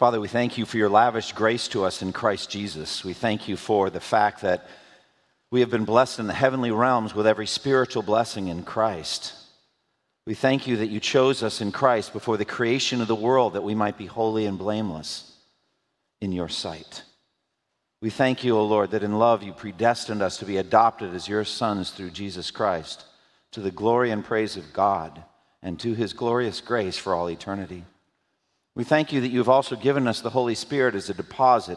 Father, we thank you for your lavish grace to us in Christ Jesus. We thank you for the fact that we have been blessed in the heavenly realms with every spiritual blessing in Christ. We thank you that you chose us in Christ before the creation of the world that we might be holy and blameless in your sight. We thank you, O Lord, that in love you predestined us to be adopted as your sons through Jesus Christ to the glory and praise of God and to his glorious grace for all eternity. We thank you that you have also given us the Holy Spirit as a deposit,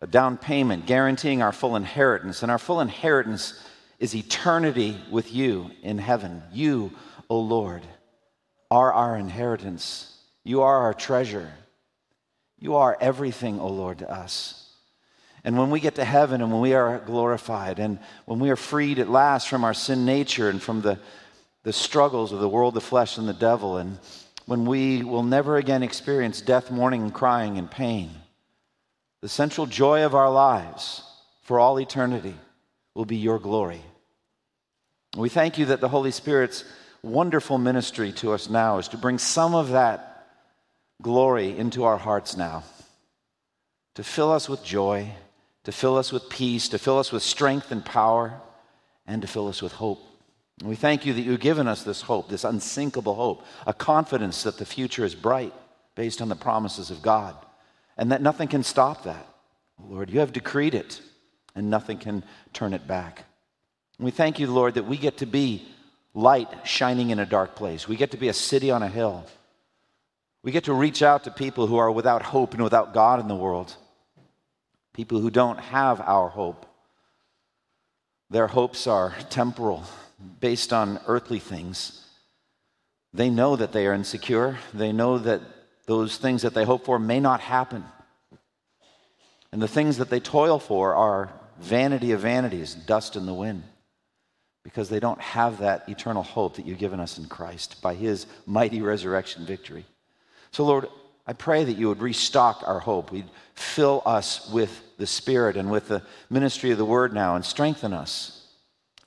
a down payment, guaranteeing our full inheritance. And our full inheritance is eternity with you in heaven. You, O Lord, are our inheritance. You are our treasure. You are everything, O Lord, to us. And when we get to heaven and when we are glorified and when we are freed at last from our sin nature and from the, the struggles of the world, the flesh, and the devil, and when we will never again experience death, mourning, and crying and pain. The central joy of our lives for all eternity will be your glory. We thank you that the Holy Spirit's wonderful ministry to us now is to bring some of that glory into our hearts now, to fill us with joy, to fill us with peace, to fill us with strength and power, and to fill us with hope. And we thank you that you've given us this hope, this unsinkable hope, a confidence that the future is bright based on the promises of God, and that nothing can stop that. Lord, you have decreed it, and nothing can turn it back. And we thank you, Lord, that we get to be light shining in a dark place. We get to be a city on a hill. We get to reach out to people who are without hope and without God in the world, people who don't have our hope. Their hopes are temporal, based on earthly things. They know that they are insecure. They know that those things that they hope for may not happen. And the things that they toil for are vanity of vanities, dust in the wind, because they don't have that eternal hope that you've given us in Christ by his mighty resurrection victory. So, Lord, I pray that you would restock our hope. We'd fill us with the Spirit and with the ministry of the Word now and strengthen us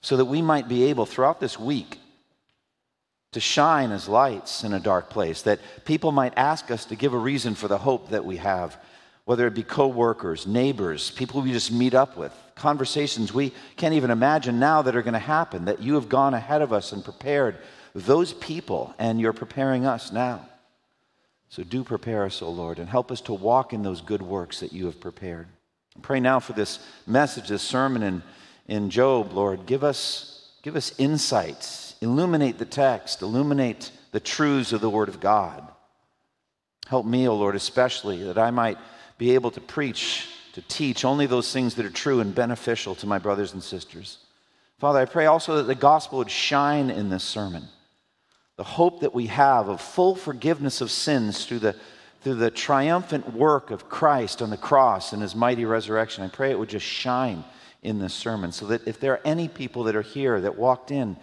so that we might be able throughout this week to shine as lights in a dark place, that people might ask us to give a reason for the hope that we have, whether it be coworkers, neighbors, people we just meet up with, conversations we can't even imagine now that are going to happen, that you have gone ahead of us and prepared those people, and you're preparing us now. So do prepare us, O Lord, and help us to walk in those good works that you have prepared. I pray now for this message, this sermon, and in Job, Lord. Give us, give us insights. Illuminate the text, illuminate the truths of the Word of God. Help me, O oh Lord, especially that I might be able to preach, to teach only those things that are true and beneficial to my brothers and sisters. Father, I pray also that the gospel would shine in this sermon. The hope that we have of full forgiveness of sins through the, through the triumphant work of Christ on the cross and his mighty resurrection. I pray it would just shine in this sermon so that if there are any people that are here that walked in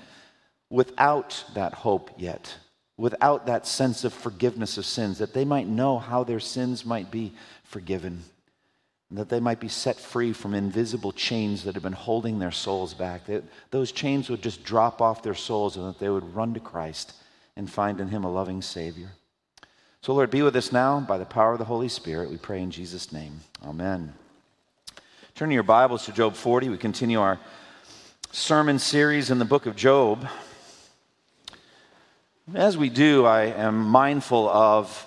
without that hope yet, without that sense of forgiveness of sins, that they might know how their sins might be forgiven, and that they might be set free from invisible chains that have been holding their souls back. That those chains would just drop off their souls and that they would run to Christ and find in Him a loving Savior. So, Lord, be with us now by the power of the Holy Spirit. We pray in Jesus' name. Amen. Turn your Bibles to Job 40. We continue our sermon series in the book of Job. As we do, I am mindful of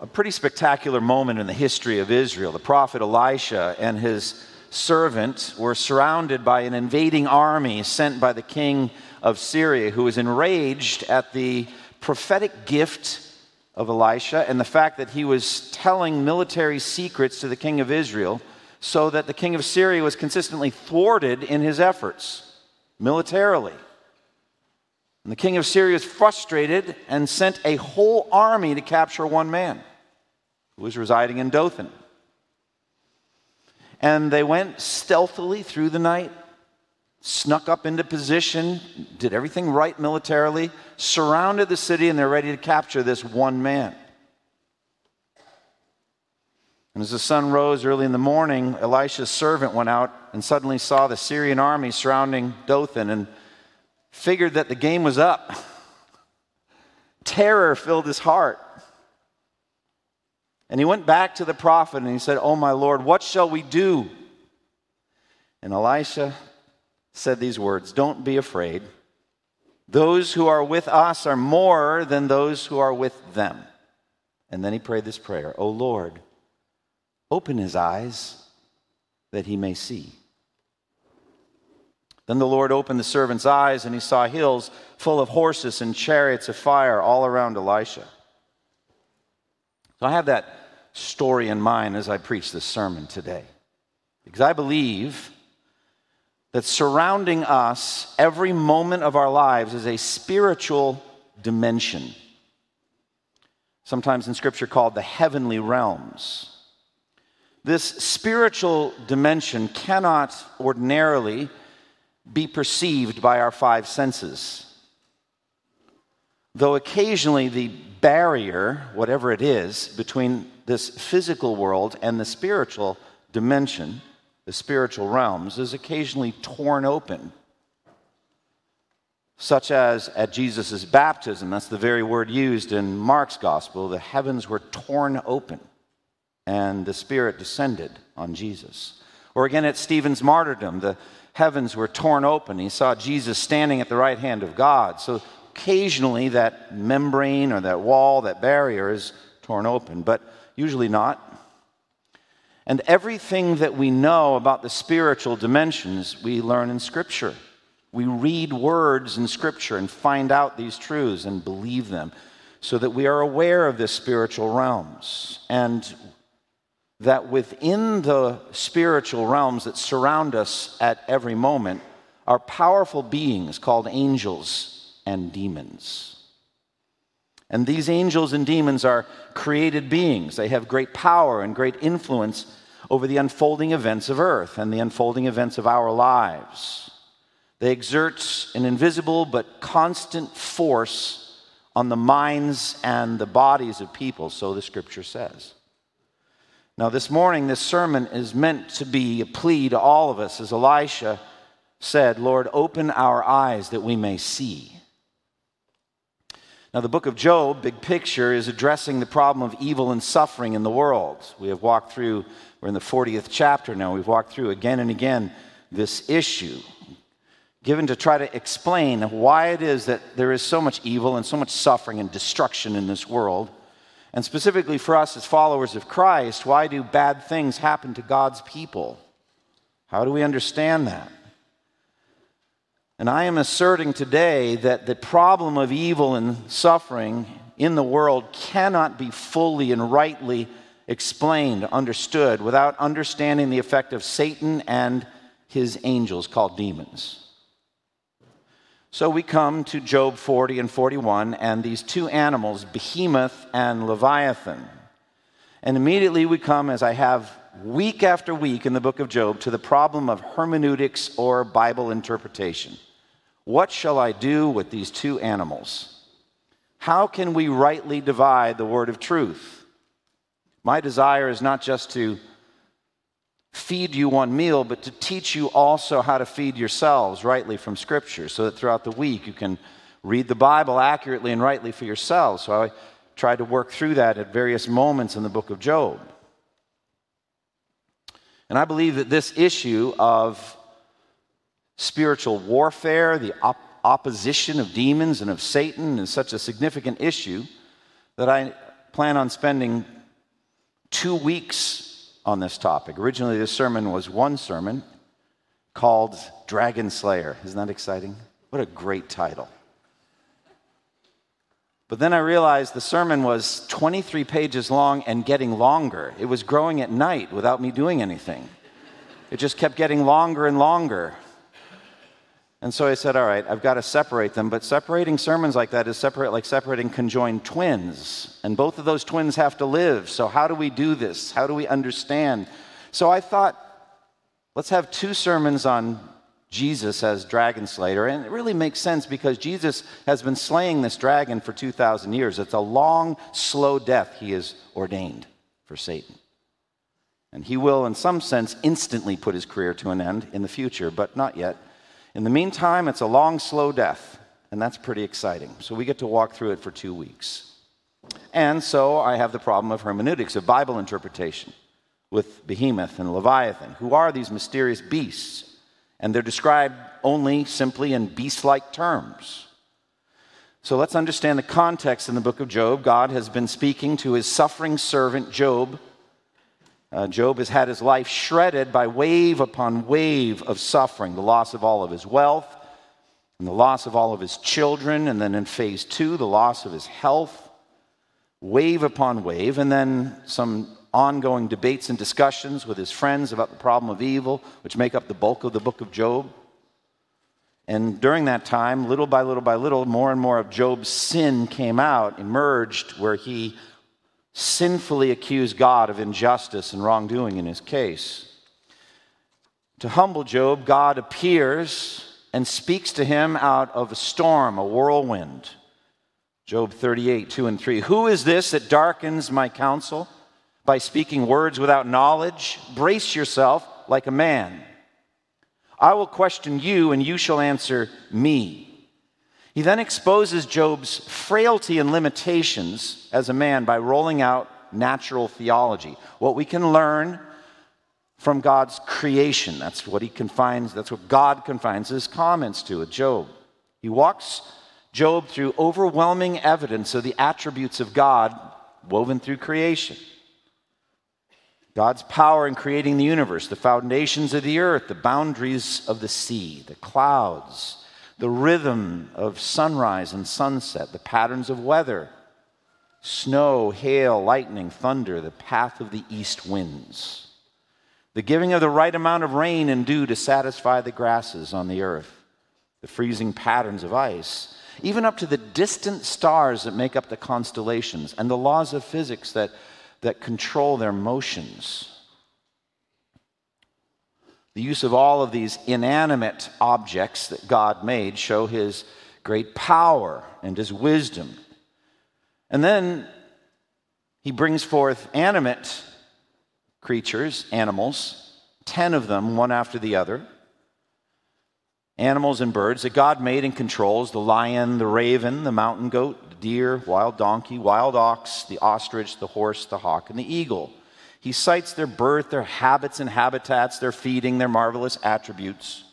a pretty spectacular moment in the history of Israel. The prophet Elisha and his servant were surrounded by an invading army sent by the king of Syria, who was enraged at the prophetic gift of Elisha and the fact that he was telling military secrets to the king of Israel so that the king of Syria was consistently thwarted in his efforts militarily. And the king of Syria was frustrated and sent a whole army to capture one man. who was residing in Dothan. And they went stealthily through the night, snuck up into position, did everything right militarily, surrounded the city, and they're ready to capture this one man. And as the sun rose early in the morning, Elisha's servant went out and suddenly saw the Syrian army surrounding Dothan and figured that the game was up. Terror filled his heart. And he went back to the prophet and he said, Oh, my Lord, what shall we do? And Elisha said these words Don't be afraid. Those who are with us are more than those who are with them. And then he prayed this prayer O Lord, open his eyes that he may see. Then the Lord opened the servant's eyes, and he saw hills full of horses and chariots of fire all around Elisha. So I have that story in mind as I preach this sermon today. Because I believe that surrounding us every moment of our lives is a spiritual dimension, sometimes in Scripture called the heavenly realms. This spiritual dimension cannot ordinarily be perceived by our five senses. Though occasionally the barrier, whatever it is, between this physical world and the spiritual dimension, the spiritual realms, is occasionally torn open. Such as at Jesus' baptism, that's the very word used in Mark's gospel, the heavens were torn open and the Spirit descended on Jesus. Or again at Stephen's martyrdom, the heavens were torn open. He saw Jesus standing at the right hand of God. So occasionally that membrane or that wall, that barrier is torn open, but usually not. And everything that we know about the spiritual dimensions, we learn in Scripture. We read words in Scripture and find out these truths and believe them so that we are aware of the spiritual realms. And that within the spiritual realms that surround us at every moment are powerful beings called angels and demons. And these angels and demons are created beings. They have great power and great influence over the unfolding events of earth and the unfolding events of our lives. They exert an invisible but constant force on the minds and the bodies of people, so the scripture says. Now, this morning, this sermon is meant to be a plea to all of us, as Elisha said, Lord, open our eyes that we may see. Now, the book of Job, big picture, is addressing the problem of evil and suffering in the world. We have walked through, we're in the 40th chapter now, we've walked through again and again this issue, given to try to explain why it is that there is so much evil and so much suffering and destruction in this world and specifically for us as followers of Christ, why do bad things happen to God's people? How do we understand that? And I am asserting today that the problem of evil and suffering in the world cannot be fully and rightly explained, understood, without understanding the effect of Satan and his angels called demons. So we come to Job 40 and 41 and these two animals, Behemoth and Leviathan. And immediately we come, as I have week after week in the book of Job, to the problem of hermeneutics or Bible interpretation. What shall I do with these two animals? How can we rightly divide the word of truth? My desire is not just to feed you one meal, but to teach you also how to feed yourselves rightly from Scripture, so that throughout the week you can read the Bible accurately and rightly for yourselves. So I tried to work through that at various moments in the book of Job. And I believe that this issue of spiritual warfare, the op- opposition of demons and of Satan, is such a significant issue that I plan on spending two weeks on this topic. Originally, this sermon was one sermon called Dragon Slayer. Isn't that exciting? What a great title. But then I realized the sermon was 23 pages long and getting longer. It was growing at night without me doing anything. It just kept getting longer and longer. And so I said, all right, I've got to separate them. But separating sermons like that is separate, like separating conjoined twins. And both of those twins have to live. So how do we do this? How do we understand? So I thought, let's have two sermons on Jesus as dragon slayer. And it really makes sense because Jesus has been slaying this dragon for 2,000 years. It's a long, slow death he has ordained for Satan. And he will, in some sense, instantly put his career to an end in the future, but not yet. In the meantime, it's a long, slow death, and that's pretty exciting. So we get to walk through it for two weeks. And so I have the problem of hermeneutics, of Bible interpretation, with Behemoth and Leviathan. Who are these mysterious beasts? And they're described only simply in beast like terms. So let's understand the context in the book of Job. God has been speaking to his suffering servant Job uh, Job has had his life shredded by wave upon wave of suffering the loss of all of his wealth, and the loss of all of his children, and then in phase two, the loss of his health, wave upon wave, and then some ongoing debates and discussions with his friends about the problem of evil, which make up the bulk of the book of Job. And during that time, little by little by little, more and more of Job's sin came out, emerged, where he sinfully accuse God of injustice and wrongdoing in his case. To humble Job, God appears and speaks to him out of a storm, a whirlwind. Job 38, 2 and 3. Who is this that darkens my counsel by speaking words without knowledge? Brace yourself like a man. I will question you, and you shall answer me. He then exposes Job's frailty and limitations as a man by rolling out natural theology, what we can learn from God's creation. That's what he confines, that's what God confines his comments to with Job. He walks Job through overwhelming evidence of the attributes of God woven through creation. God's power in creating the universe, the foundations of the earth, the boundaries of the sea, the clouds, the rhythm of sunrise and sunset, the patterns of weather, snow, hail, lightning, thunder, the path of the east winds, the giving of the right amount of rain and dew to satisfy the grasses on the earth, the freezing patterns of ice, even up to the distant stars that make up the constellations, and the laws of physics that, that control their motions. The use of all of these inanimate objects that God made show his great power and his wisdom. And then he brings forth animate creatures, animals, 10 of them, one after the other. Animals and birds that God made and controls the lion, the raven, the mountain goat, the deer, wild donkey, wild ox, the ostrich, the horse, the hawk, and the eagle. He cites their birth, their habits and habitats, their feeding, their marvelous attributes.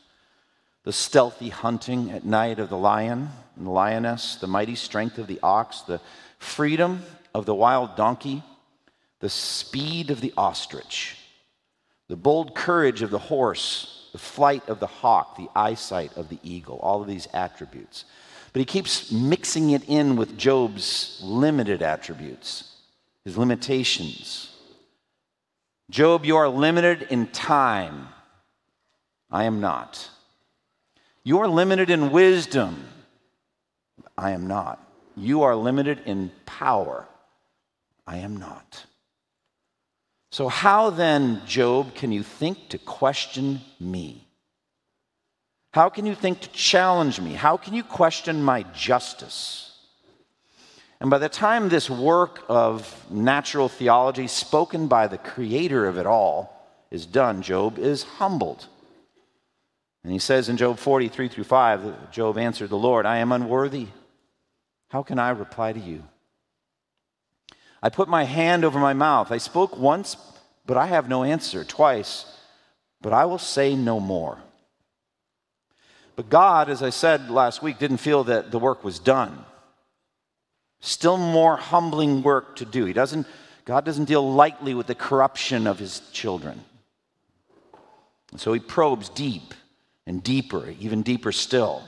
The stealthy hunting at night of the lion and the lioness, the mighty strength of the ox, the freedom of the wild donkey, the speed of the ostrich, the bold courage of the horse, the flight of the hawk, the eyesight of the eagle, all of these attributes. But he keeps mixing it in with Job's limited attributes, his limitations. Job, you are limited in time. I am not. You are limited in wisdom. I am not. You are limited in power. I am not. So, how then, Job, can you think to question me? How can you think to challenge me? How can you question my justice? And by the time this work of natural theology, spoken by the creator of it all, is done, Job is humbled. And he says in Job 43 through 5, Job answered the Lord, I am unworthy. How can I reply to you? I put my hand over my mouth. I spoke once, but I have no answer. Twice, but I will say no more. But God, as I said last week, didn't feel that the work was done. Still more humbling work to do. He doesn't, God doesn't deal lightly with the corruption of his children. And so he probes deep and deeper, even deeper still.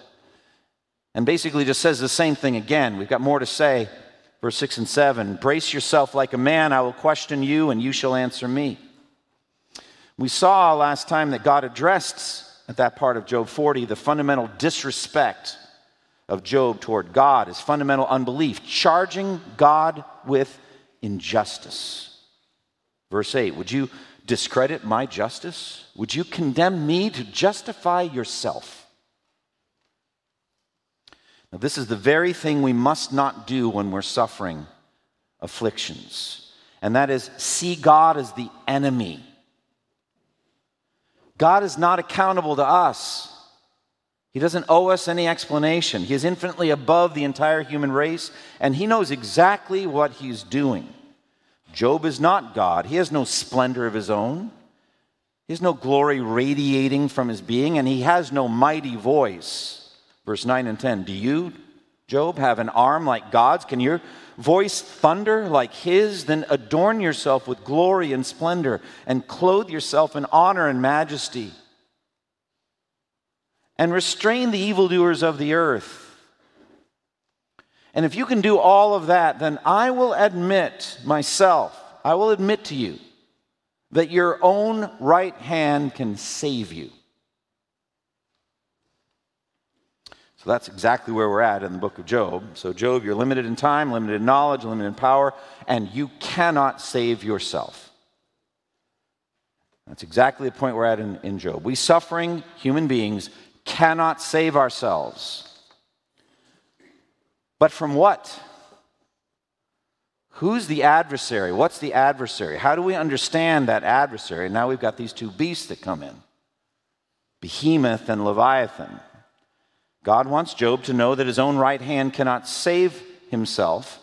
And basically just says the same thing again. We've got more to say. Verse 6 and 7 Brace yourself like a man, I will question you, and you shall answer me. We saw last time that God addressed at that part of Job 40 the fundamental disrespect of Job toward God, is fundamental unbelief, charging God with injustice. Verse 8 Would you discredit my justice? Would you condemn me to justify yourself? Now, this is the very thing we must not do when we're suffering afflictions, and that is see God as the enemy. God is not accountable to us. He doesn't owe us any explanation. He is infinitely above the entire human race, and He knows exactly what He's doing. Job is not God. He has no splendor of his own. He has no glory radiating from his being, and he has no mighty voice. Verse 9 and 10 Do you, Job, have an arm like God's? Can your voice thunder like his? Then adorn yourself with glory and splendor, and clothe yourself in honor and majesty. And restrain the evildoers of the earth. And if you can do all of that, then I will admit myself, I will admit to you that your own right hand can save you. So that's exactly where we're at in the book of Job. So, Job, you're limited in time, limited in knowledge, limited in power, and you cannot save yourself. That's exactly the point we're at in, in Job. We suffering human beings cannot save ourselves. But from what? Who's the adversary? What's the adversary? How do we understand that adversary? Now we've got these two beasts that come in Behemoth and Leviathan. God wants Job to know that his own right hand cannot save himself.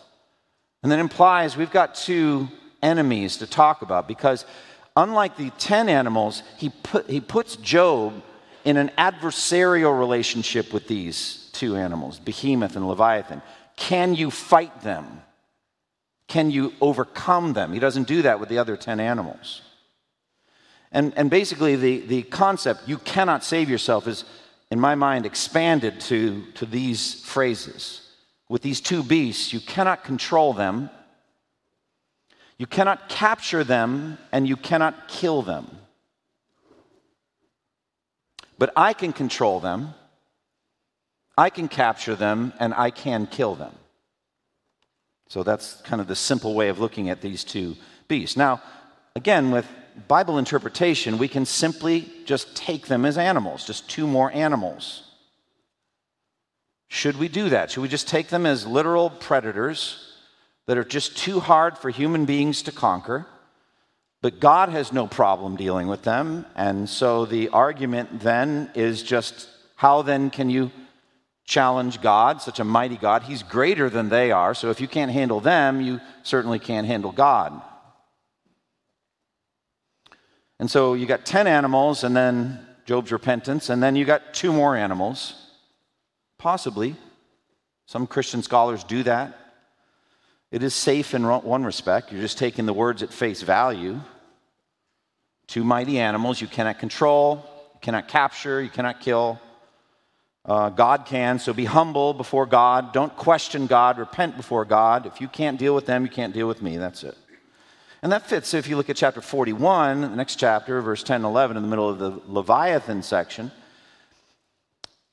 And that implies we've got two enemies to talk about because, unlike the 10 animals, he, put, he puts Job in an adversarial relationship with these two animals, Behemoth and Leviathan. Can you fight them? Can you overcome them? He doesn't do that with the other 10 animals. And, and basically, the, the concept, you cannot save yourself, is, in my mind, expanded to, to these phrases. With these two beasts, you cannot control them, you cannot capture them, and you cannot kill them. But I can control them, I can capture them, and I can kill them. So that's kind of the simple way of looking at these two beasts. Now, again, with Bible interpretation, we can simply just take them as animals, just two more animals. Should we do that? Should we just take them as literal predators that are just too hard for human beings to conquer? But God has no problem dealing with them. And so the argument then is just how then can you challenge God, such a mighty God. He's greater than they are, so if you can't handle them, you certainly can't handle God. And so you got 10 animals, and then Job's repentance, and then you got two more animals. Possibly. Some Christian scholars do that. It is safe in one respect. You're just taking the words at face value. Two mighty animals you cannot control, you cannot capture, you cannot kill. Uh, God can, so be humble before God. Don't question God. Repent before God. If you can't deal with them, you can't deal with me. That's it. And that fits if you look at chapter 41, the next chapter, verse 10 and 11, in the middle of the Leviathan section.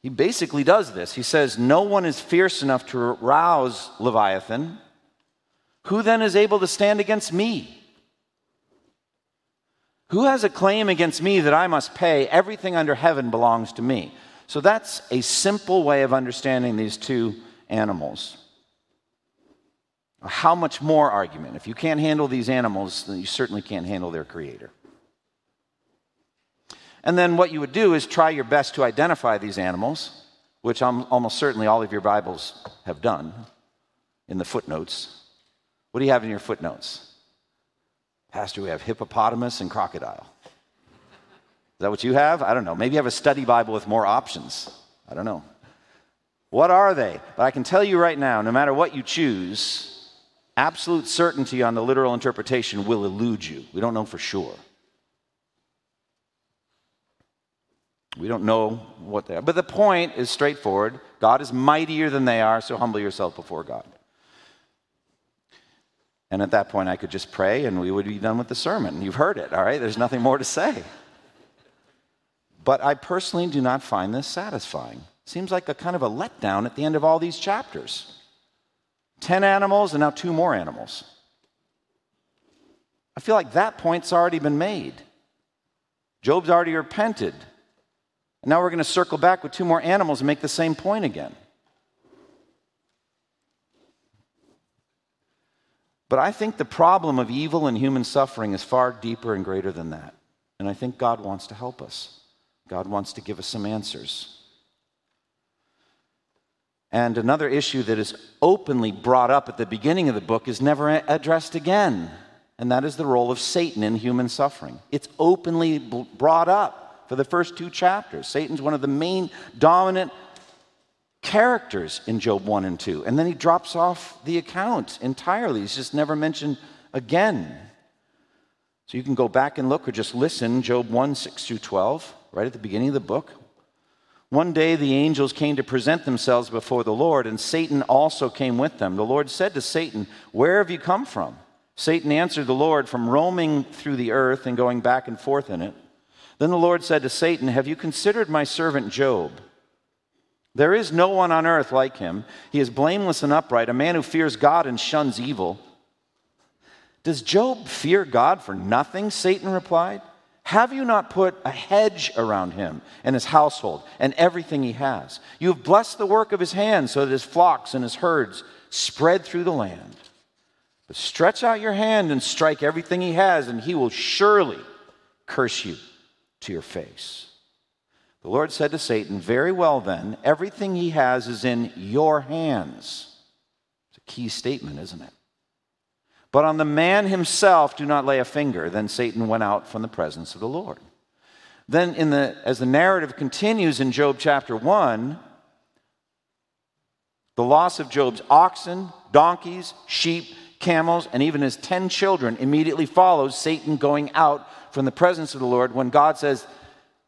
He basically does this. He says, No one is fierce enough to rouse Leviathan. Who then is able to stand against me? Who has a claim against me that I must pay? Everything under heaven belongs to me. So that's a simple way of understanding these two animals. How much more argument? If you can't handle these animals, then you certainly can't handle their creator. And then what you would do is try your best to identify these animals, which almost certainly all of your Bibles have done in the footnotes. What do you have in your footnotes? Pastor, we have hippopotamus and crocodile Is that what you have? I don't know. Maybe you have a study Bible with more options. I don't know. What are they? But I can tell you right now no matter what you choose, absolute certainty on the literal interpretation will elude you. We don't know for sure. We don't know what they are. But the point is straightforward God is mightier than they are, so humble yourself before God. And at that point, I could just pray and we would be done with the sermon. You've heard it, all right? There's nothing more to say. But I personally do not find this satisfying. Seems like a kind of a letdown at the end of all these chapters. Ten animals and now two more animals. I feel like that point's already been made. Job's already repented. And now we're going to circle back with two more animals and make the same point again. But I think the problem of evil and human suffering is far deeper and greater than that. And I think God wants to help us. God wants to give us some answers. And another issue that is openly brought up at the beginning of the book is never addressed again, and that is the role of Satan in human suffering. It's openly brought up for the first two chapters. Satan's one of the main dominant characters in Job 1 and 2, and then he drops off the account entirely. He's just never mentioned again. So you can go back and look or just listen, Job 1 6 through 12, right at the beginning of the book. One day the angels came to present themselves before the Lord, and Satan also came with them. The Lord said to Satan, Where have you come from? Satan answered the Lord, From roaming through the earth and going back and forth in it. Then the Lord said to Satan, Have you considered my servant Job? There is no one on earth like him. He is blameless and upright, a man who fears God and shuns evil. Does Job fear God for nothing? Satan replied. Have you not put a hedge around him and his household and everything he has? You have blessed the work of his hands so that his flocks and his herds spread through the land. But stretch out your hand and strike everything he has, and he will surely curse you to your face. The Lord said to Satan, Very well then, everything he has is in your hands. It's a key statement, isn't it? But on the man himself do not lay a finger. Then Satan went out from the presence of the Lord. Then, in the, as the narrative continues in Job chapter 1, the loss of Job's oxen, donkeys, sheep, camels, and even his 10 children immediately follows Satan going out from the presence of the Lord when God says,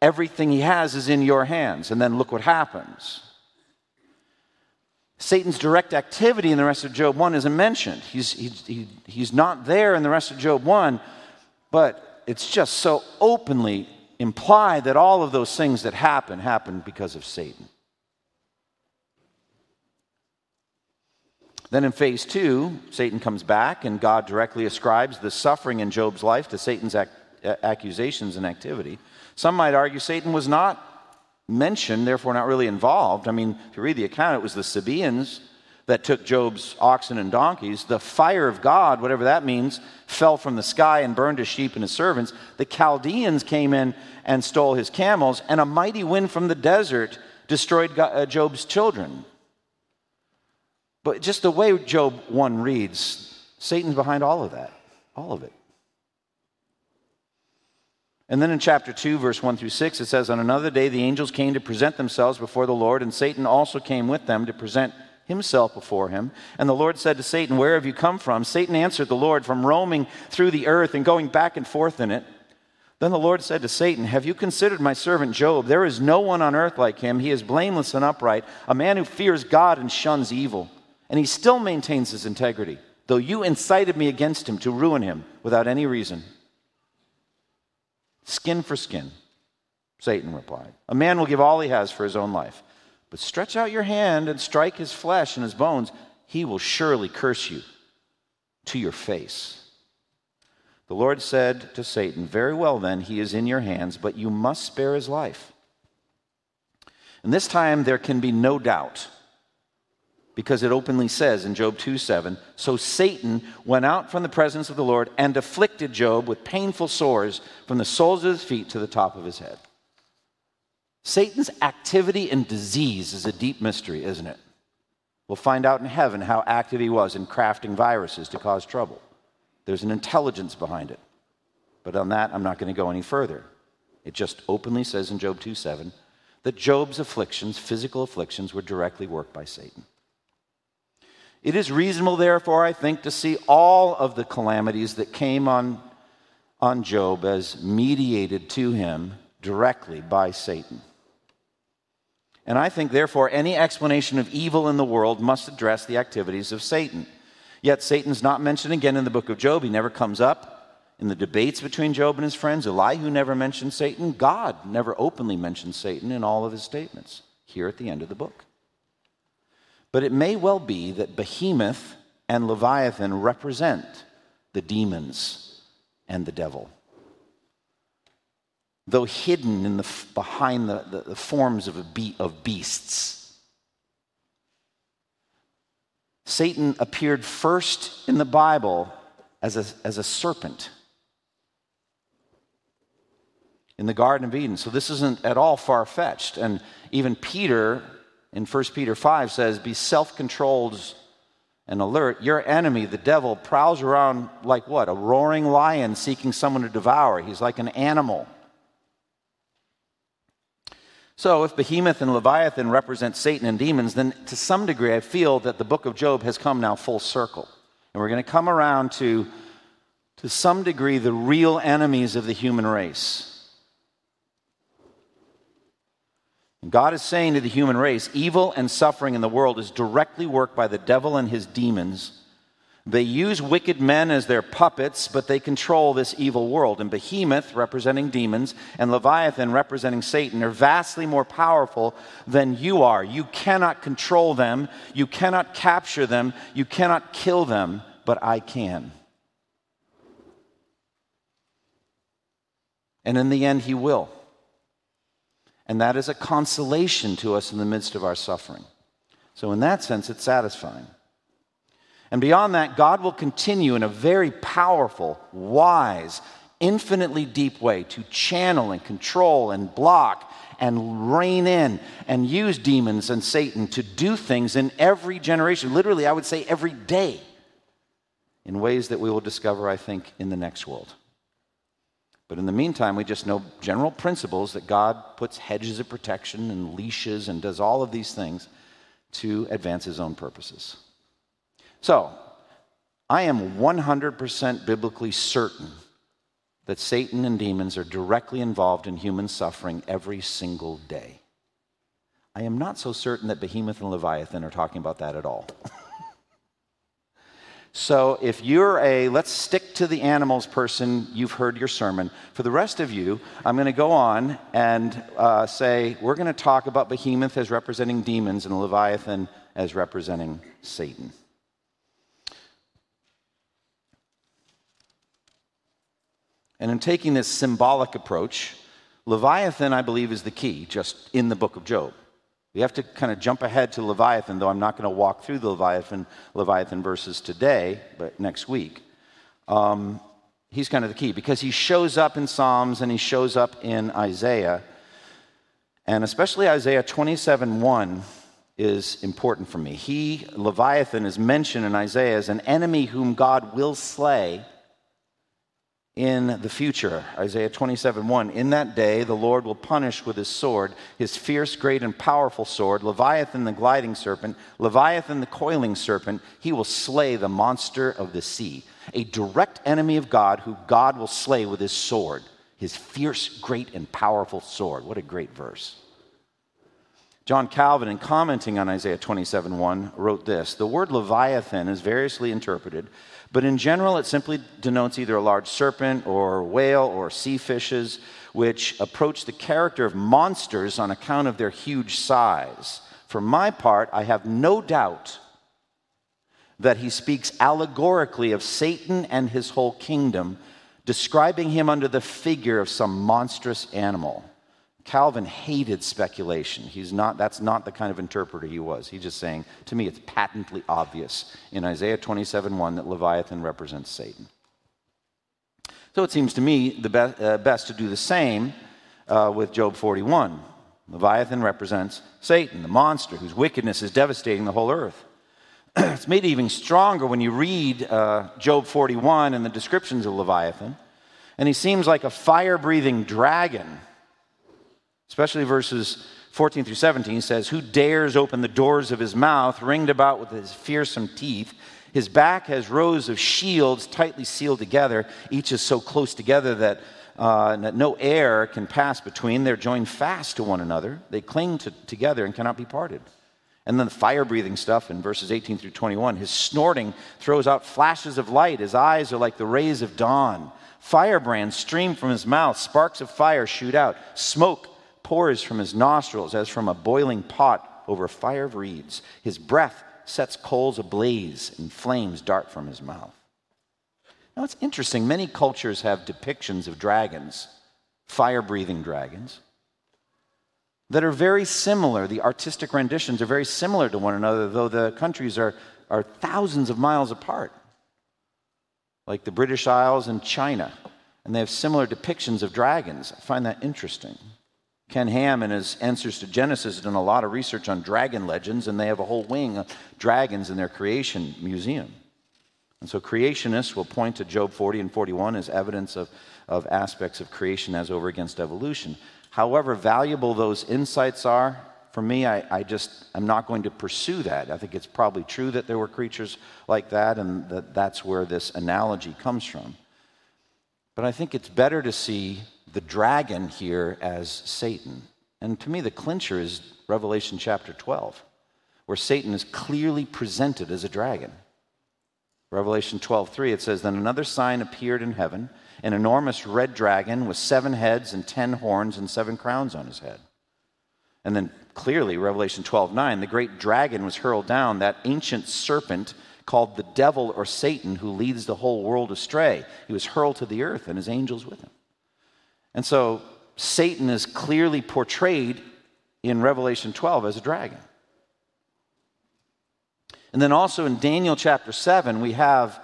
Everything he has is in your hands. And then look what happens. Satan's direct activity in the rest of Job 1 isn't mentioned. He's, he's, he, he's not there in the rest of Job 1, but it's just so openly implied that all of those things that happen happen because of Satan. Then in phase two, Satan comes back and God directly ascribes the suffering in Job's life to Satan's ac- accusations and activity. Some might argue Satan was not mentioned, therefore not really involved. I mean, if you read the account, it was the Sabaeans that took Job's oxen and donkeys. The fire of God, whatever that means, fell from the sky and burned his sheep and his servants. The Chaldeans came in and stole his camels, and a mighty wind from the desert destroyed uh, Job's children. But just the way Job 1 reads, Satan's behind all of that, all of it. And then in chapter 2, verse 1 through 6, it says, On another day the angels came to present themselves before the Lord, and Satan also came with them to present himself before him. And the Lord said to Satan, Where have you come from? Satan answered the Lord, From roaming through the earth and going back and forth in it. Then the Lord said to Satan, Have you considered my servant Job? There is no one on earth like him. He is blameless and upright, a man who fears God and shuns evil. And he still maintains his integrity, though you incited me against him to ruin him without any reason. Skin for skin, Satan replied. A man will give all he has for his own life. But stretch out your hand and strike his flesh and his bones, he will surely curse you to your face. The Lord said to Satan, Very well, then, he is in your hands, but you must spare his life. And this time there can be no doubt because it openly says in Job 2 7, so Satan went out from the presence of the Lord and afflicted Job with painful sores from the soles of his feet to the top of his head. Satan's activity in disease is a deep mystery, isn't it? We'll find out in heaven how active he was in crafting viruses to cause trouble. There's an intelligence behind it. But on that, I'm not going to go any further. It just openly says in Job 2 7 that Job's afflictions, physical afflictions, were directly worked by Satan. It is reasonable, therefore, I think, to see all of the calamities that came on, on Job as mediated to him directly by Satan. And I think, therefore, any explanation of evil in the world must address the activities of Satan. Yet Satan's not mentioned again in the book of Job. He never comes up in the debates between Job and his friends, Elihu never mentioned Satan. God never openly mentioned Satan in all of his statements here at the end of the book. But it may well be that Behemoth and Leviathan represent the demons and the devil. Though hidden in the, behind the, the, the forms of, be, of beasts. Satan appeared first in the Bible as a, as a serpent in the Garden of Eden. So this isn't at all far fetched. And even Peter in 1 Peter 5 says, Be self controlled and alert. Your enemy, the devil, prowls around like what? A roaring lion seeking someone to devour. He's like an animal. So, if Behemoth and Leviathan represent Satan and demons, then to some degree I feel that the book of Job has come now full circle. And we're going to come around to, to some degree, the real enemies of the human race. God is saying to the human race evil and suffering in the world is directly worked by the devil and his demons. They use wicked men as their puppets, but they control this evil world. And Behemoth, representing demons, and Leviathan, representing Satan, are vastly more powerful than you are. You cannot control them, you cannot capture them, you cannot kill them, but I can. And in the end, He will. And that is a consolation to us in the midst of our suffering. So, in that sense, it's satisfying. And beyond that, God will continue in a very powerful, wise, infinitely deep way to channel and control and block and rein in and use demons and Satan to do things in every generation. Literally, I would say every day, in ways that we will discover, I think, in the next world. But in the meantime, we just know general principles that God puts hedges of protection and leashes and does all of these things to advance his own purposes. So, I am 100% biblically certain that Satan and demons are directly involved in human suffering every single day. I am not so certain that Behemoth and Leviathan are talking about that at all. So if you're a let's stick to the animals person, you've heard your sermon. For the rest of you, I'm going to go on and uh, say we're going to talk about Behemoth as representing demons and Leviathan as representing Satan. And in taking this symbolic approach, Leviathan, I believe, is the key just in the book of Job. We have to kind of jump ahead to Leviathan, though I'm not going to walk through the Leviathan, Leviathan verses today, but next week. Um, he's kind of the key because he shows up in Psalms and he shows up in Isaiah. And especially Isaiah 27 1 is important for me. He, Leviathan, is mentioned in Isaiah as an enemy whom God will slay in the future. Isaiah 27 1. In that day, the Lord will punish with his sword, his fierce, great, and powerful sword, Leviathan the gliding serpent, Leviathan the coiling serpent. He will slay the monster of the sea, a direct enemy of God who God will slay with his sword, his fierce, great, and powerful sword. What a great verse. John Calvin, in commenting on Isaiah 27 1, wrote this The word Leviathan is variously interpreted but in general, it simply denotes either a large serpent or whale or sea fishes, which approach the character of monsters on account of their huge size. For my part, I have no doubt that he speaks allegorically of Satan and his whole kingdom, describing him under the figure of some monstrous animal. Calvin hated speculation. He's not, that's not the kind of interpreter he was. He's just saying, to me, it's patently obvious in Isaiah 27 1 that Leviathan represents Satan. So it seems to me the be- uh, best to do the same uh, with Job 41. Leviathan represents Satan, the monster whose wickedness is devastating the whole earth. it's made even stronger when you read uh, Job 41 and the descriptions of Leviathan. And he seems like a fire breathing dragon especially verses 14 through 17 says, Who dares open the doors of his mouth, ringed about with his fearsome teeth? His back has rows of shields tightly sealed together. Each is so close together that, uh, that no air can pass between. They're joined fast to one another. They cling to, together and cannot be parted. And then the fire breathing stuff in verses 18 through 21. His snorting throws out flashes of light. His eyes are like the rays of dawn. Firebrands stream from his mouth. Sparks of fire shoot out. Smoke pours from his nostrils as from a boiling pot over a fire of reeds. His breath sets coals ablaze and flames dart from his mouth. Now it's interesting. Many cultures have depictions of dragons, fire breathing dragons that are very similar. The artistic renditions are very similar to one another, though the countries are, are thousands of miles apart, like the British Isles and China. And they have similar depictions of dragons. I find that interesting. Ken Ham, in his Answers to Genesis, has done a lot of research on dragon legends, and they have a whole wing of dragons in their creation museum. And so creationists will point to Job 40 and 41 as evidence of, of aspects of creation as over against evolution. However valuable those insights are, for me, I, I just am not going to pursue that. I think it's probably true that there were creatures like that, and that that's where this analogy comes from. But I think it's better to see the dragon here as Satan. And to me, the clincher is Revelation chapter 12, where Satan is clearly presented as a dragon. Revelation 12:3 it says then another sign appeared in heaven an enormous red dragon with seven heads and ten horns and seven crowns on his head. And then clearly, Revelation 12 9, the great dragon was hurled down, that ancient serpent called the devil or Satan, who leads the whole world astray. He was hurled to the earth and his angels with him. And so Satan is clearly portrayed in Revelation 12 as a dragon. And then also in Daniel chapter 7, we have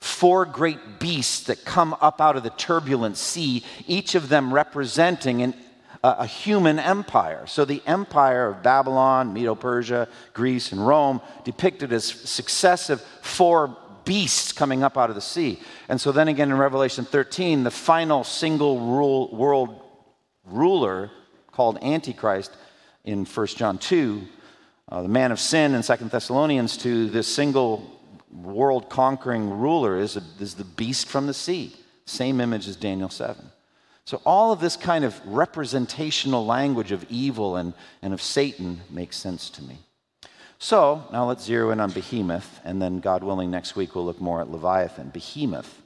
four great beasts that come up out of the turbulent sea, each of them representing an, a, human empire. So the empire of Babylon, Medo Persia, Greece, and Rome depicted as successive four beasts coming up out of the sea. And so then again in Revelation 13, the final single rule, world ruler called Antichrist in 1 John 2, uh, the man of sin in 2 Thessalonians 2, this single world conquering ruler is, a, is the beast from the sea. Same image as Daniel 7. So, all of this kind of representational language of evil and, and of Satan makes sense to me. So, now let's zero in on Behemoth, and then, God willing, next week we'll look more at Leviathan. Behemoth.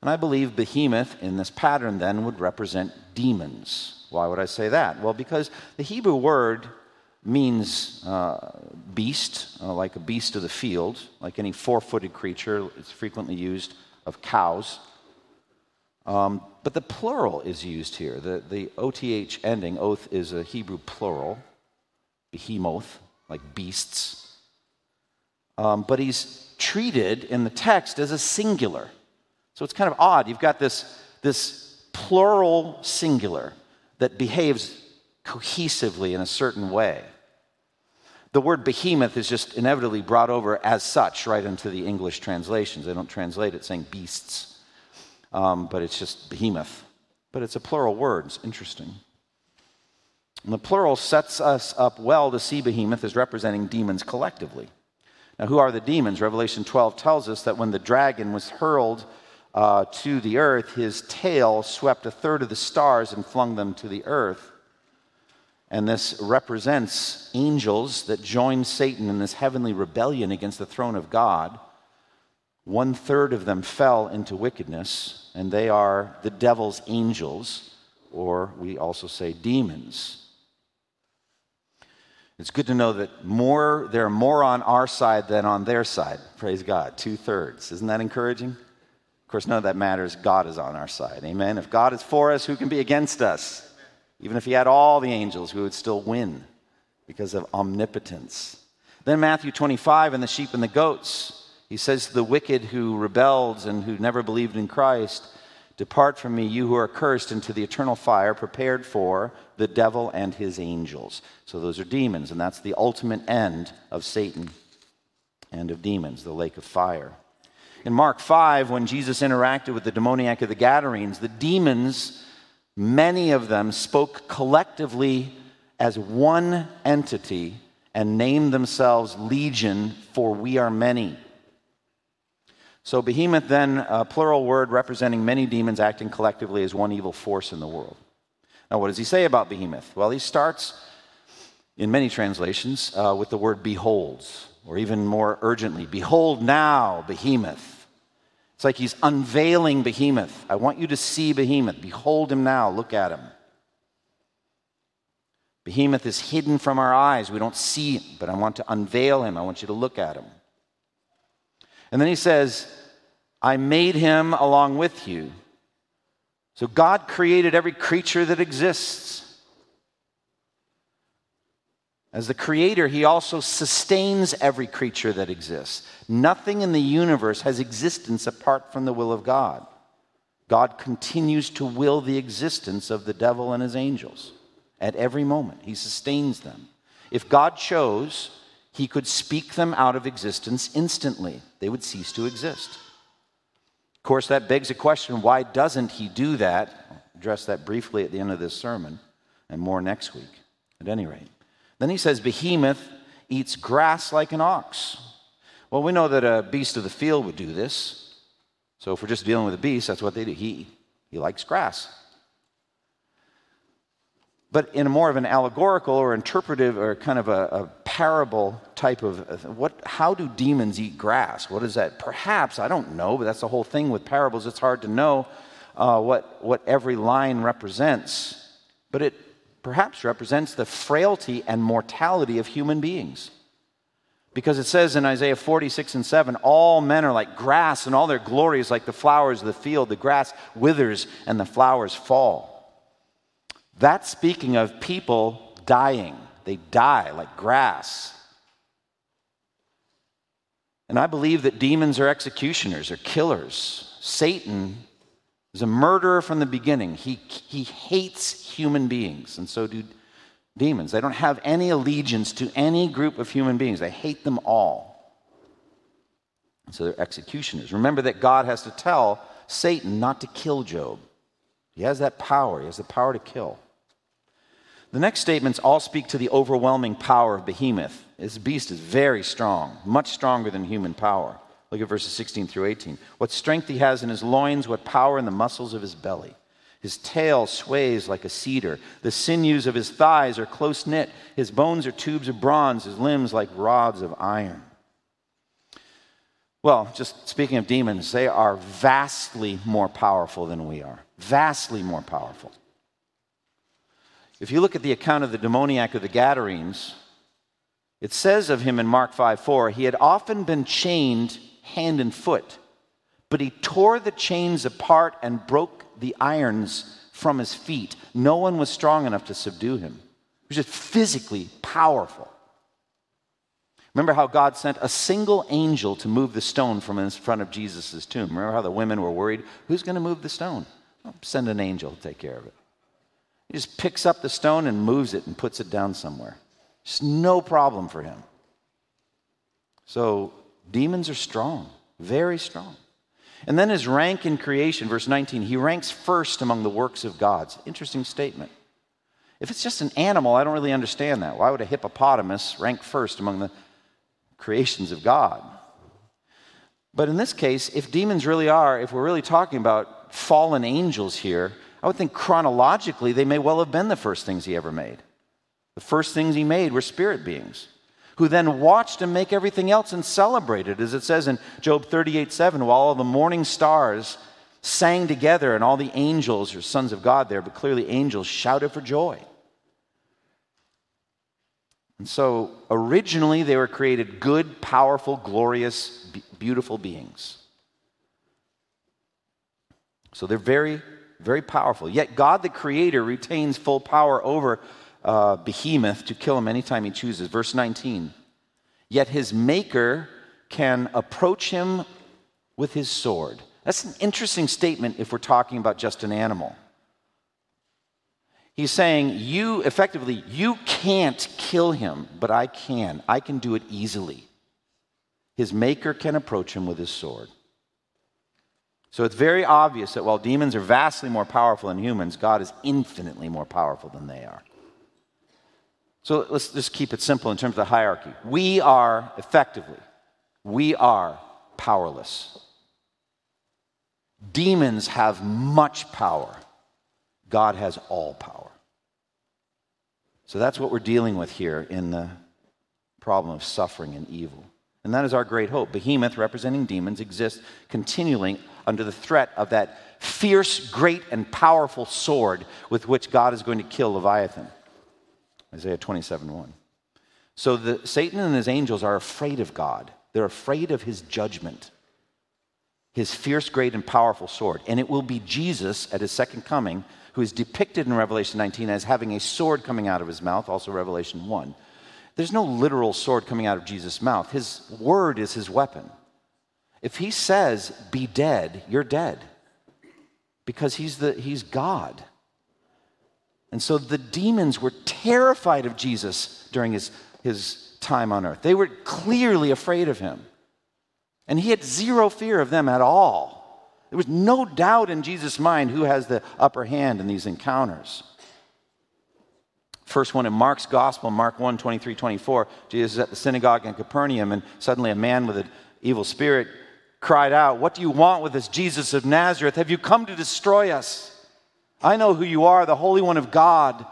And I believe Behemoth in this pattern then would represent demons. Why would I say that? Well, because the Hebrew word means uh, beast, uh, like a beast of the field, like any four footed creature. It's frequently used of cows. Um, but the plural is used here. The, the OTH ending, oath, is a Hebrew plural, behemoth, like beasts. Um, but he's treated in the text as a singular. So it's kind of odd. You've got this, this plural singular that behaves cohesively in a certain way. The word behemoth is just inevitably brought over as such right into the English translations. They don't translate it saying beasts, um, but it's just behemoth. But it's a plural word. It's interesting. And the plural sets us up well to see behemoth as representing demons collectively. Now, who are the demons? Revelation 12 tells us that when the dragon was hurled uh, to the earth, his tail swept a third of the stars and flung them to the earth. And this represents angels that joined Satan in this heavenly rebellion against the throne of God. One third of them fell into wickedness, and they are the devil's angels, or we also say demons. It's good to know that more, there are more on our side than on their side. Praise God. Two thirds. Isn't that encouraging? Of course, none of that matters. God is on our side. Amen. If God is for us, who can be against us? Even if he had all the angels, we would still win because of omnipotence. Then Matthew 25 and the sheep and the goats. He says, to The wicked who rebelled and who never believed in Christ, depart from me, you who are cursed, into the eternal fire prepared for the devil and his angels. So those are demons, and that's the ultimate end of Satan and of demons, the lake of fire. In Mark 5, when Jesus interacted with the demoniac of the Gadarenes, the demons many of them spoke collectively as one entity and named themselves Legion, for we are many. So, behemoth, then, a plural word representing many demons acting collectively as one evil force in the world. Now, what does he say about behemoth? Well, he starts in many translations uh, with the word beholds, or even more urgently, behold now, behemoth. It's like he's unveiling behemoth. I want you to see behemoth. Behold him now, look at him. Behemoth is hidden from our eyes. We don't see him, but I want to unveil him. I want you to look at him. And then he says, I made him along with you. So God created every creature that exists. As the creator, he also sustains every creature that exists. Nothing in the universe has existence apart from the will of God. God continues to will the existence of the devil and his angels at every moment. He sustains them. If God chose, he could speak them out of existence instantly, they would cease to exist. Course, that begs a question why doesn't he do that? I'll address that briefly at the end of this sermon and more next week, at any rate. Then he says, Behemoth eats grass like an ox. Well, we know that a beast of the field would do this. So if we're just dealing with a beast, that's what they do. He, he likes grass. But in a more of an allegorical or interpretive or kind of a, a parable type of what how do demons eat grass? What is that? Perhaps, I don't know, but that's the whole thing with parables. It's hard to know uh, what, what every line represents. But it perhaps represents the frailty and mortality of human beings. Because it says in Isaiah 46 and 7, all men are like grass, and all their glory is like the flowers of the field. The grass withers and the flowers fall. That's speaking of people dying. They die like grass. And I believe that demons are executioners, or killers. Satan is a murderer from the beginning. He, he hates human beings, and so do demons. They don't have any allegiance to any group of human beings, they hate them all. And so they're executioners. Remember that God has to tell Satan not to kill Job. He has that power, he has the power to kill. The next statements all speak to the overwhelming power of Behemoth. This beast is very strong, much stronger than human power. Look at verses 16 through 18. What strength he has in his loins, what power in the muscles of his belly. His tail sways like a cedar. The sinews of his thighs are close knit. His bones are tubes of bronze, his limbs like rods of iron. Well, just speaking of demons, they are vastly more powerful than we are. Vastly more powerful. If you look at the account of the demoniac of the Gadarenes, it says of him in Mark 5 4, he had often been chained hand and foot, but he tore the chains apart and broke the irons from his feet. No one was strong enough to subdue him. He was just physically powerful. Remember how God sent a single angel to move the stone from in front of Jesus' tomb? Remember how the women were worried? Who's going to move the stone? Send an angel to take care of it. He just picks up the stone and moves it and puts it down somewhere. It's no problem for him. So demons are strong, very strong. And then his rank in creation, verse 19, he ranks first among the works of God. Interesting statement. If it's just an animal, I don't really understand that. Why would a hippopotamus rank first among the creations of God? But in this case, if demons really are, if we're really talking about fallen angels here, I would think chronologically they may well have been the first things he ever made. The first things he made were spirit beings who then watched him make everything else and celebrated, as it says in Job 38 7, while all the morning stars sang together and all the angels, or sons of God there, but clearly angels, shouted for joy. And so originally they were created good, powerful, glorious, beautiful beings. So they're very very powerful. Yet God, the Creator, retains full power over uh, Behemoth to kill him anytime he chooses. Verse 19. Yet his Maker can approach him with his sword. That's an interesting statement if we're talking about just an animal. He's saying, You effectively, you can't kill him, but I can. I can do it easily. His Maker can approach him with his sword. So it's very obvious that while demons are vastly more powerful than humans, God is infinitely more powerful than they are. So let's just keep it simple in terms of the hierarchy. We are effectively, we are powerless. Demons have much power. God has all power. So that's what we're dealing with here in the problem of suffering and evil. And that is our great hope. Behemoth, representing demons, exists continually under the threat of that fierce, great, and powerful sword with which God is going to kill Leviathan. Isaiah 27 1. So the, Satan and his angels are afraid of God, they're afraid of his judgment, his fierce, great, and powerful sword. And it will be Jesus at his second coming who is depicted in Revelation 19 as having a sword coming out of his mouth, also Revelation 1. There's no literal sword coming out of Jesus' mouth. His word is his weapon. If he says, be dead, you're dead. Because he's, the, he's God. And so the demons were terrified of Jesus during his, his time on earth. They were clearly afraid of him. And he had zero fear of them at all. There was no doubt in Jesus' mind who has the upper hand in these encounters. First one in Mark's gospel, Mark 1 23, 24. Jesus is at the synagogue in Capernaum, and suddenly a man with an evil spirit cried out, What do you want with this Jesus of Nazareth? Have you come to destroy us? I know who you are, the Holy One of God.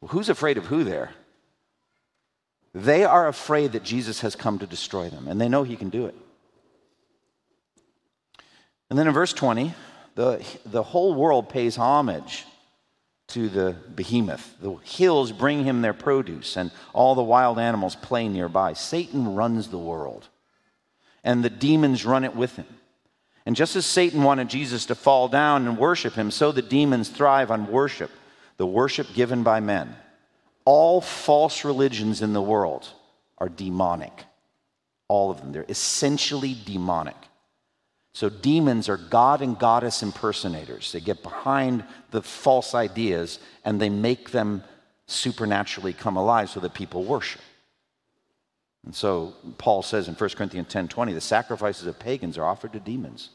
Well, who's afraid of who there? They are afraid that Jesus has come to destroy them, and they know he can do it. And then in verse 20, the, the whole world pays homage to the behemoth. The hills bring him their produce, and all the wild animals play nearby. Satan runs the world, and the demons run it with him. And just as Satan wanted Jesus to fall down and worship him, so the demons thrive on worship, the worship given by men. All false religions in the world are demonic. All of them. They're essentially demonic. So, demons are God and goddess impersonators. They get behind the false ideas and they make them supernaturally come alive so that people worship. And so, Paul says in 1 Corinthians 10 20, the sacrifices of pagans are offered to demons.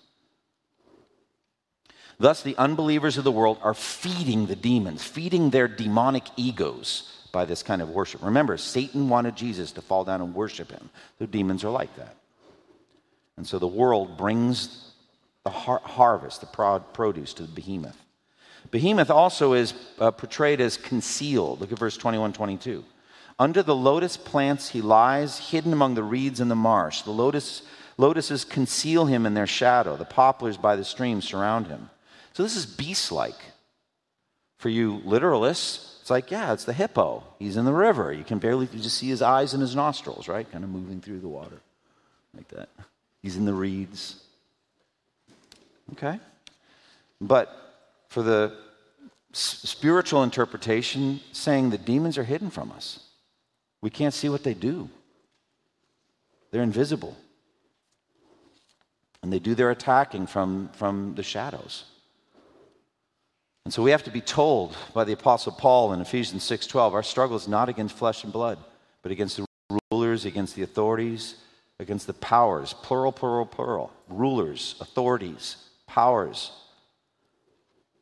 Thus, the unbelievers of the world are feeding the demons, feeding their demonic egos by this kind of worship. Remember, Satan wanted Jesus to fall down and worship him. The demons are like that. And so the world brings the har- harvest, the prod- produce to the behemoth. Behemoth also is uh, portrayed as concealed. Look at verse 21 22. Under the lotus plants he lies, hidden among the reeds in the marsh. The lotus, lotuses conceal him in their shadow. The poplars by the stream surround him. So this is beast like. For you literalists, it's like, yeah, it's the hippo. He's in the river. You can barely you just see his eyes and his nostrils, right? Kind of moving through the water like that. He's in the reeds. Okay? But for the spiritual interpretation, saying the demons are hidden from us, we can't see what they do, they're invisible. And they do their attacking from, from the shadows. And so we have to be told by the apostle Paul in Ephesians 6:12 our struggle is not against flesh and blood but against the rulers against the authorities against the powers, plural, plural, plural, rulers, authorities, powers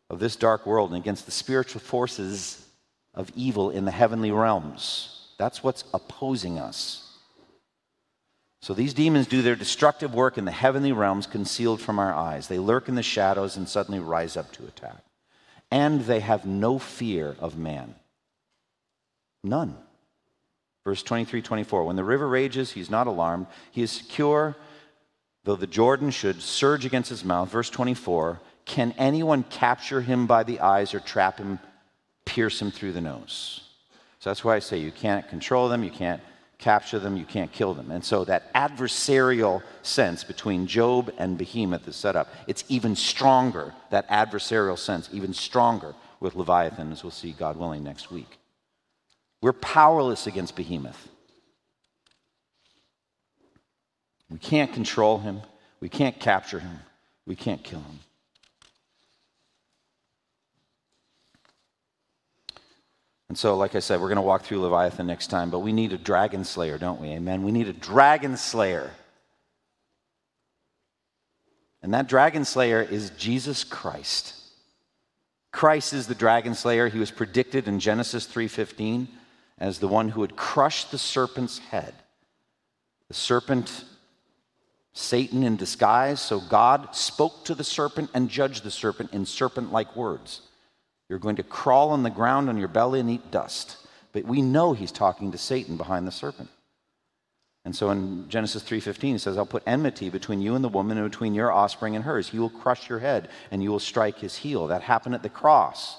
of this dark world, and against the spiritual forces of evil in the heavenly realms. That's what's opposing us. So these demons do their destructive work in the heavenly realms concealed from our eyes. They lurk in the shadows and suddenly rise up to attack. And they have no fear of man. None. Verse 23 24. When the river rages, he's not alarmed. He is secure, though the Jordan should surge against his mouth. Verse 24. Can anyone capture him by the eyes or trap him, pierce him through the nose? So that's why I say you can't control them, you can't capture them, you can't kill them. And so that adversarial sense between Job and Behemoth is set up. It's even stronger, that adversarial sense, even stronger with Leviathan, as we'll see, God willing, next week. We're powerless against Behemoth. We can't control him. We can't capture him. We can't kill him. And so, like I said, we're going to walk through Leviathan next time, but we need a dragon slayer, don't we? Amen. We need a dragon slayer. And that dragon slayer is Jesus Christ. Christ is the dragon slayer. He was predicted in Genesis 3:15 as the one who would crush the serpent's head. The serpent, Satan in disguise, so God spoke to the serpent and judged the serpent in serpent like words. You're going to crawl on the ground on your belly and eat dust. But we know he's talking to Satan behind the serpent. And so in Genesis 3:15 he says, "I'll put enmity between you and the woman and between your offspring and hers. He will crush your head and you will strike his heel." That happened at the cross.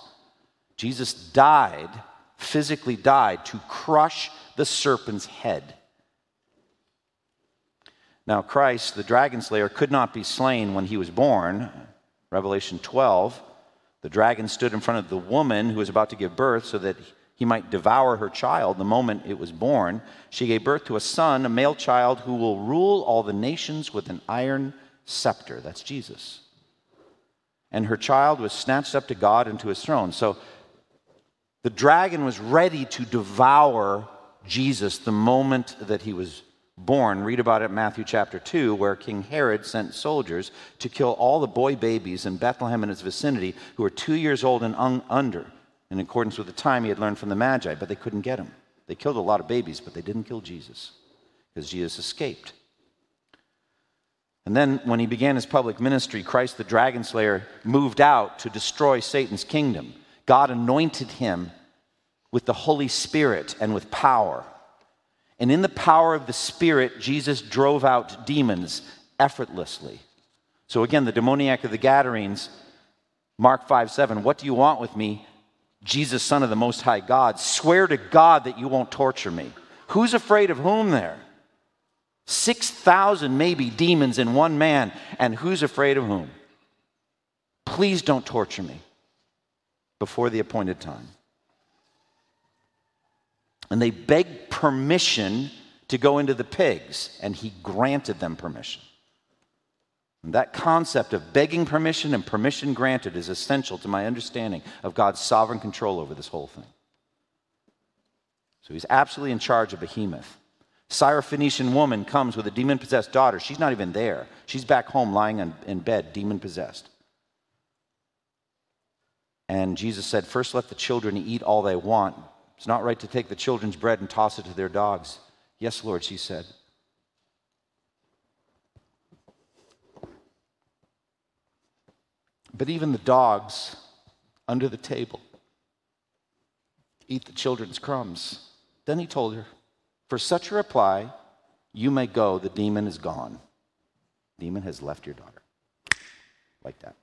Jesus died, physically died to crush the serpent's head. Now Christ, the dragon slayer, could not be slain when he was born. Revelation 12, the dragon stood in front of the woman who was about to give birth so that he might devour her child the moment it was born. She gave birth to a son, a male child, who will rule all the nations with an iron scepter. That's Jesus. And her child was snatched up to God and to his throne. So the dragon was ready to devour Jesus the moment that he was born. Read about it in Matthew chapter 2, where King Herod sent soldiers to kill all the boy babies in Bethlehem and its vicinity who were two years old and un- under in accordance with the time he had learned from the Magi, but they couldn't get him. They killed a lot of babies, but they didn't kill Jesus because Jesus escaped. And then, when he began his public ministry, Christ the dragon slayer moved out to destroy Satan's kingdom. God anointed him with the Holy Spirit and with power. And in the power of the Spirit, Jesus drove out demons effortlessly. So, again, the demoniac of the Gadarenes, Mark 5 7, what do you want with me? Jesus, Son of the Most High God, swear to God that you won't torture me. Who's afraid of whom there? 6,000 maybe demons in one man, and who's afraid of whom? Please don't torture me before the appointed time. And they begged permission to go into the pigs, and he granted them permission. And that concept of begging permission and permission granted is essential to my understanding of God's sovereign control over this whole thing. So he's absolutely in charge of Behemoth. Syrophoenician woman comes with a demon possessed daughter. She's not even there. She's back home lying in bed, demon possessed. And Jesus said, First let the children eat all they want. It's not right to take the children's bread and toss it to their dogs. Yes, Lord, she said. But even the dogs under the table eat the children's crumbs. Then he told her, For such a reply, you may go, the demon is gone. Demon has left your daughter. Like that.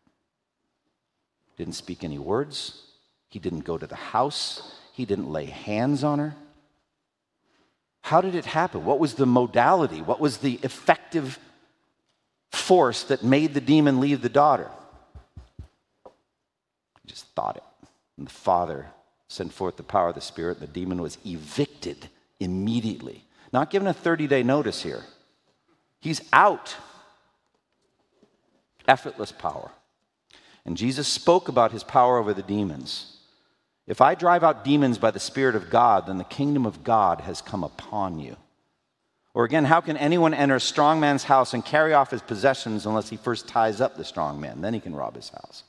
Didn't speak any words. He didn't go to the house. He didn't lay hands on her. How did it happen? What was the modality? What was the effective force that made the demon leave the daughter? He just thought it. And the father sent forth the power of the Spirit. and The demon was evicted immediately. Not given a 30 day notice here. He's out. Effortless power. And Jesus spoke about his power over the demons. If I drive out demons by the Spirit of God, then the kingdom of God has come upon you. Or again, how can anyone enter a strong man's house and carry off his possessions unless he first ties up the strong man? Then he can rob his house.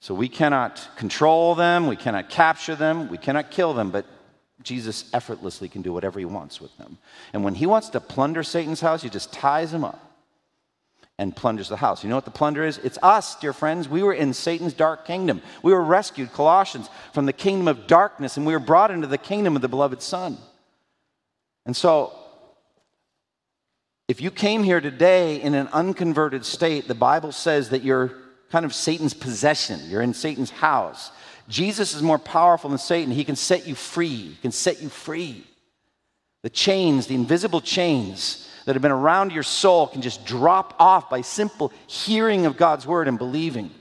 So we cannot control them, we cannot capture them, we cannot kill them, but Jesus effortlessly can do whatever he wants with them. And when he wants to plunder Satan's house, he just ties him up and plunders the house. You know what the plunder is? It's us, dear friends. We were in Satan's dark kingdom. We were rescued, Colossians, from the kingdom of darkness, and we were brought into the kingdom of the beloved Son. And so, if you came here today in an unconverted state, the Bible says that you're kind of Satan's possession. You're in Satan's house. Jesus is more powerful than Satan. He can set you free. He can set you free. The chains, the invisible chains that have been around your soul, can just drop off by simple hearing of God's word and believing.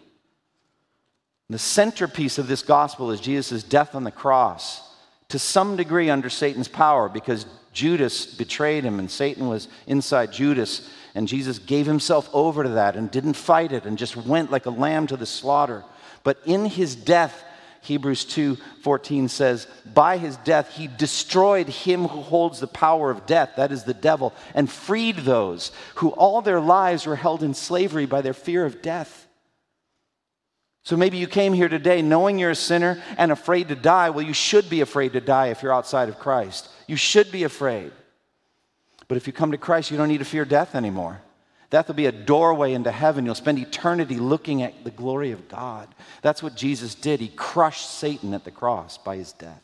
The centerpiece of this gospel is Jesus' death on the cross, to some degree under Satan's power, because Judas betrayed him and Satan was inside Judas. And Jesus gave himself over to that and didn't fight it and just went like a lamb to the slaughter. But in his death, Hebrews 2:14 says, "By his death he destroyed him who holds the power of death, that is the devil, and freed those who all their lives were held in slavery by their fear of death." So maybe you came here today knowing you're a sinner and afraid to die. Well, you should be afraid to die if you're outside of Christ. You should be afraid. But if you come to Christ, you don't need to fear death anymore. Death will be a doorway into heaven. You'll spend eternity looking at the glory of God. That's what Jesus did. He crushed Satan at the cross by his death.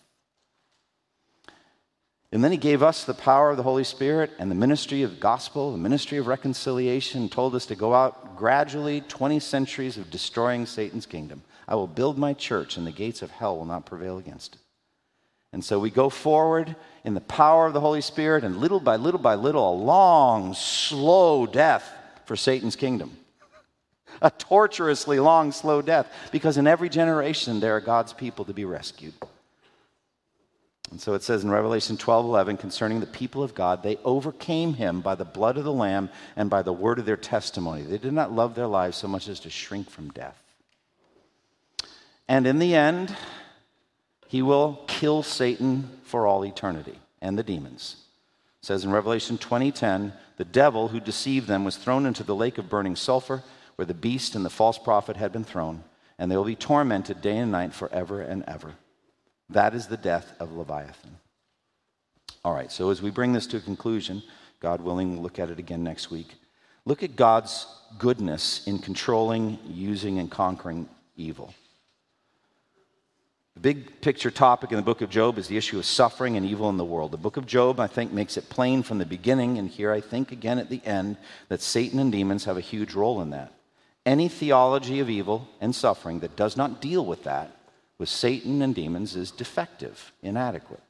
And then he gave us the power of the Holy Spirit and the ministry of gospel, the ministry of reconciliation, told us to go out gradually 20 centuries of destroying Satan's kingdom. I will build my church, and the gates of hell will not prevail against it. And so we go forward in the power of the Holy Spirit, and little by little by little, a long, slow death for Satan's kingdom. A torturously long, slow death, because in every generation there are God's people to be rescued. And so it says in Revelation 12 11 concerning the people of God, they overcame him by the blood of the Lamb and by the word of their testimony. They did not love their lives so much as to shrink from death. And in the end, he will kill Satan for all eternity and the demons. It says in Revelation 20:10, the devil who deceived them was thrown into the lake of burning sulfur where the beast and the false prophet had been thrown, and they will be tormented day and night forever and ever. That is the death of Leviathan. All right, so as we bring this to a conclusion, God willing, we'll look at it again next week. Look at God's goodness in controlling, using, and conquering evil. The big picture topic in the book of Job is the issue of suffering and evil in the world. The book of Job, I think, makes it plain from the beginning, and here I think again at the end, that Satan and demons have a huge role in that. Any theology of evil and suffering that does not deal with that, with Satan and demons, is defective, inadequate.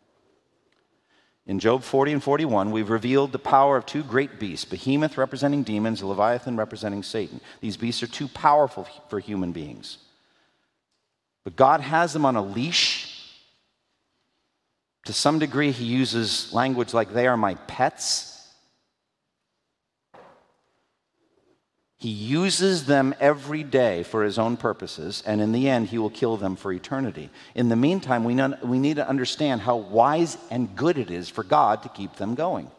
In Job 40 and 41, we've revealed the power of two great beasts Behemoth representing demons, Leviathan representing Satan. These beasts are too powerful for human beings. But God has them on a leash. To some degree, He uses language like, they are my pets. He uses them every day for his own purposes, and in the end, he will kill them for eternity. In the meantime, we, we need to understand how wise and good it is for God to keep them going,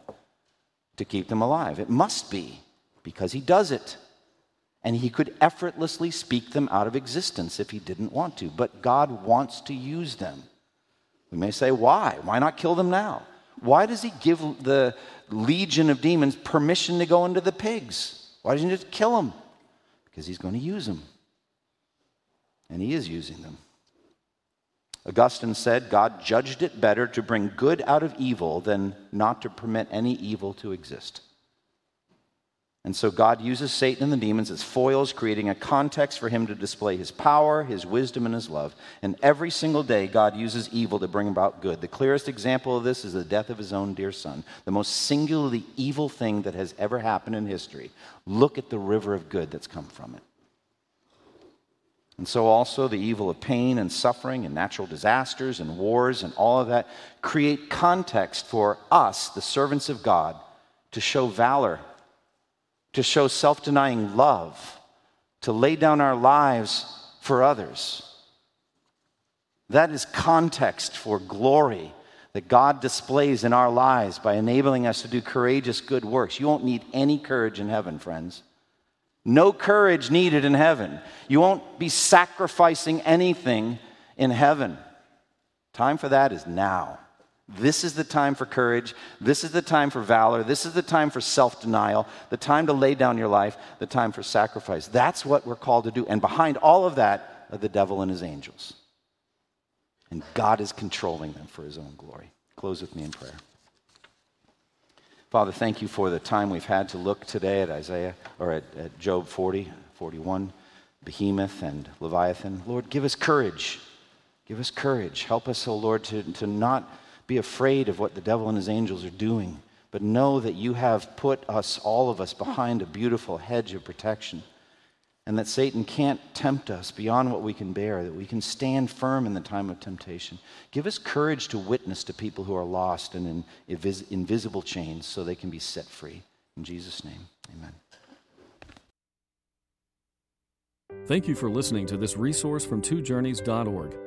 to keep them alive. It must be, because he does it and he could effortlessly speak them out of existence if he didn't want to. But God wants to use them. We may say, why? Why not kill them now? Why does he give the legion of demons permission to go into the pigs? Why doesn't he just kill them? Because he's going to use them. And he is using them. Augustine said, God judged it better to bring good out of evil than not to permit any evil to exist. And so God uses Satan and the demons as foils, creating a context for him to display his power, his wisdom, and his love. And every single day, God uses evil to bring about good. The clearest example of this is the death of his own dear son, the most singularly evil thing that has ever happened in history. Look at the river of good that's come from it. And so, also, the evil of pain and suffering and natural disasters and wars and all of that create context for us, the servants of God, to show valor to show self denying love, to lay down our lives for others. That is context for glory that God displays in our lives by enabling us to do courageous good works. You won't need any courage in heaven, friends. No courage needed in heaven. You won't be sacrificing anything in heaven. Time for that is now. This is the time for courage. This is the time for valor. This is the time for self denial, the time to lay down your life, the time for sacrifice. That's what we're called to do. And behind all of that are the devil and his angels. And God is controlling them for his own glory. Close with me in prayer. Father, thank you for the time we've had to look today at Isaiah or at, at Job 40, 41, Behemoth and Leviathan. Lord, give us courage. Give us courage. Help us, O oh Lord, to, to not be afraid of what the devil and his angels are doing, but know that you have put us, all of us, behind a beautiful hedge of protection. And that Satan can't tempt us beyond what we can bear, that we can stand firm in the time of temptation. Give us courage to witness to people who are lost and in invis- invisible chains so they can be set free. In Jesus' name, amen. Thank you for listening to this resource from twojourneys.org.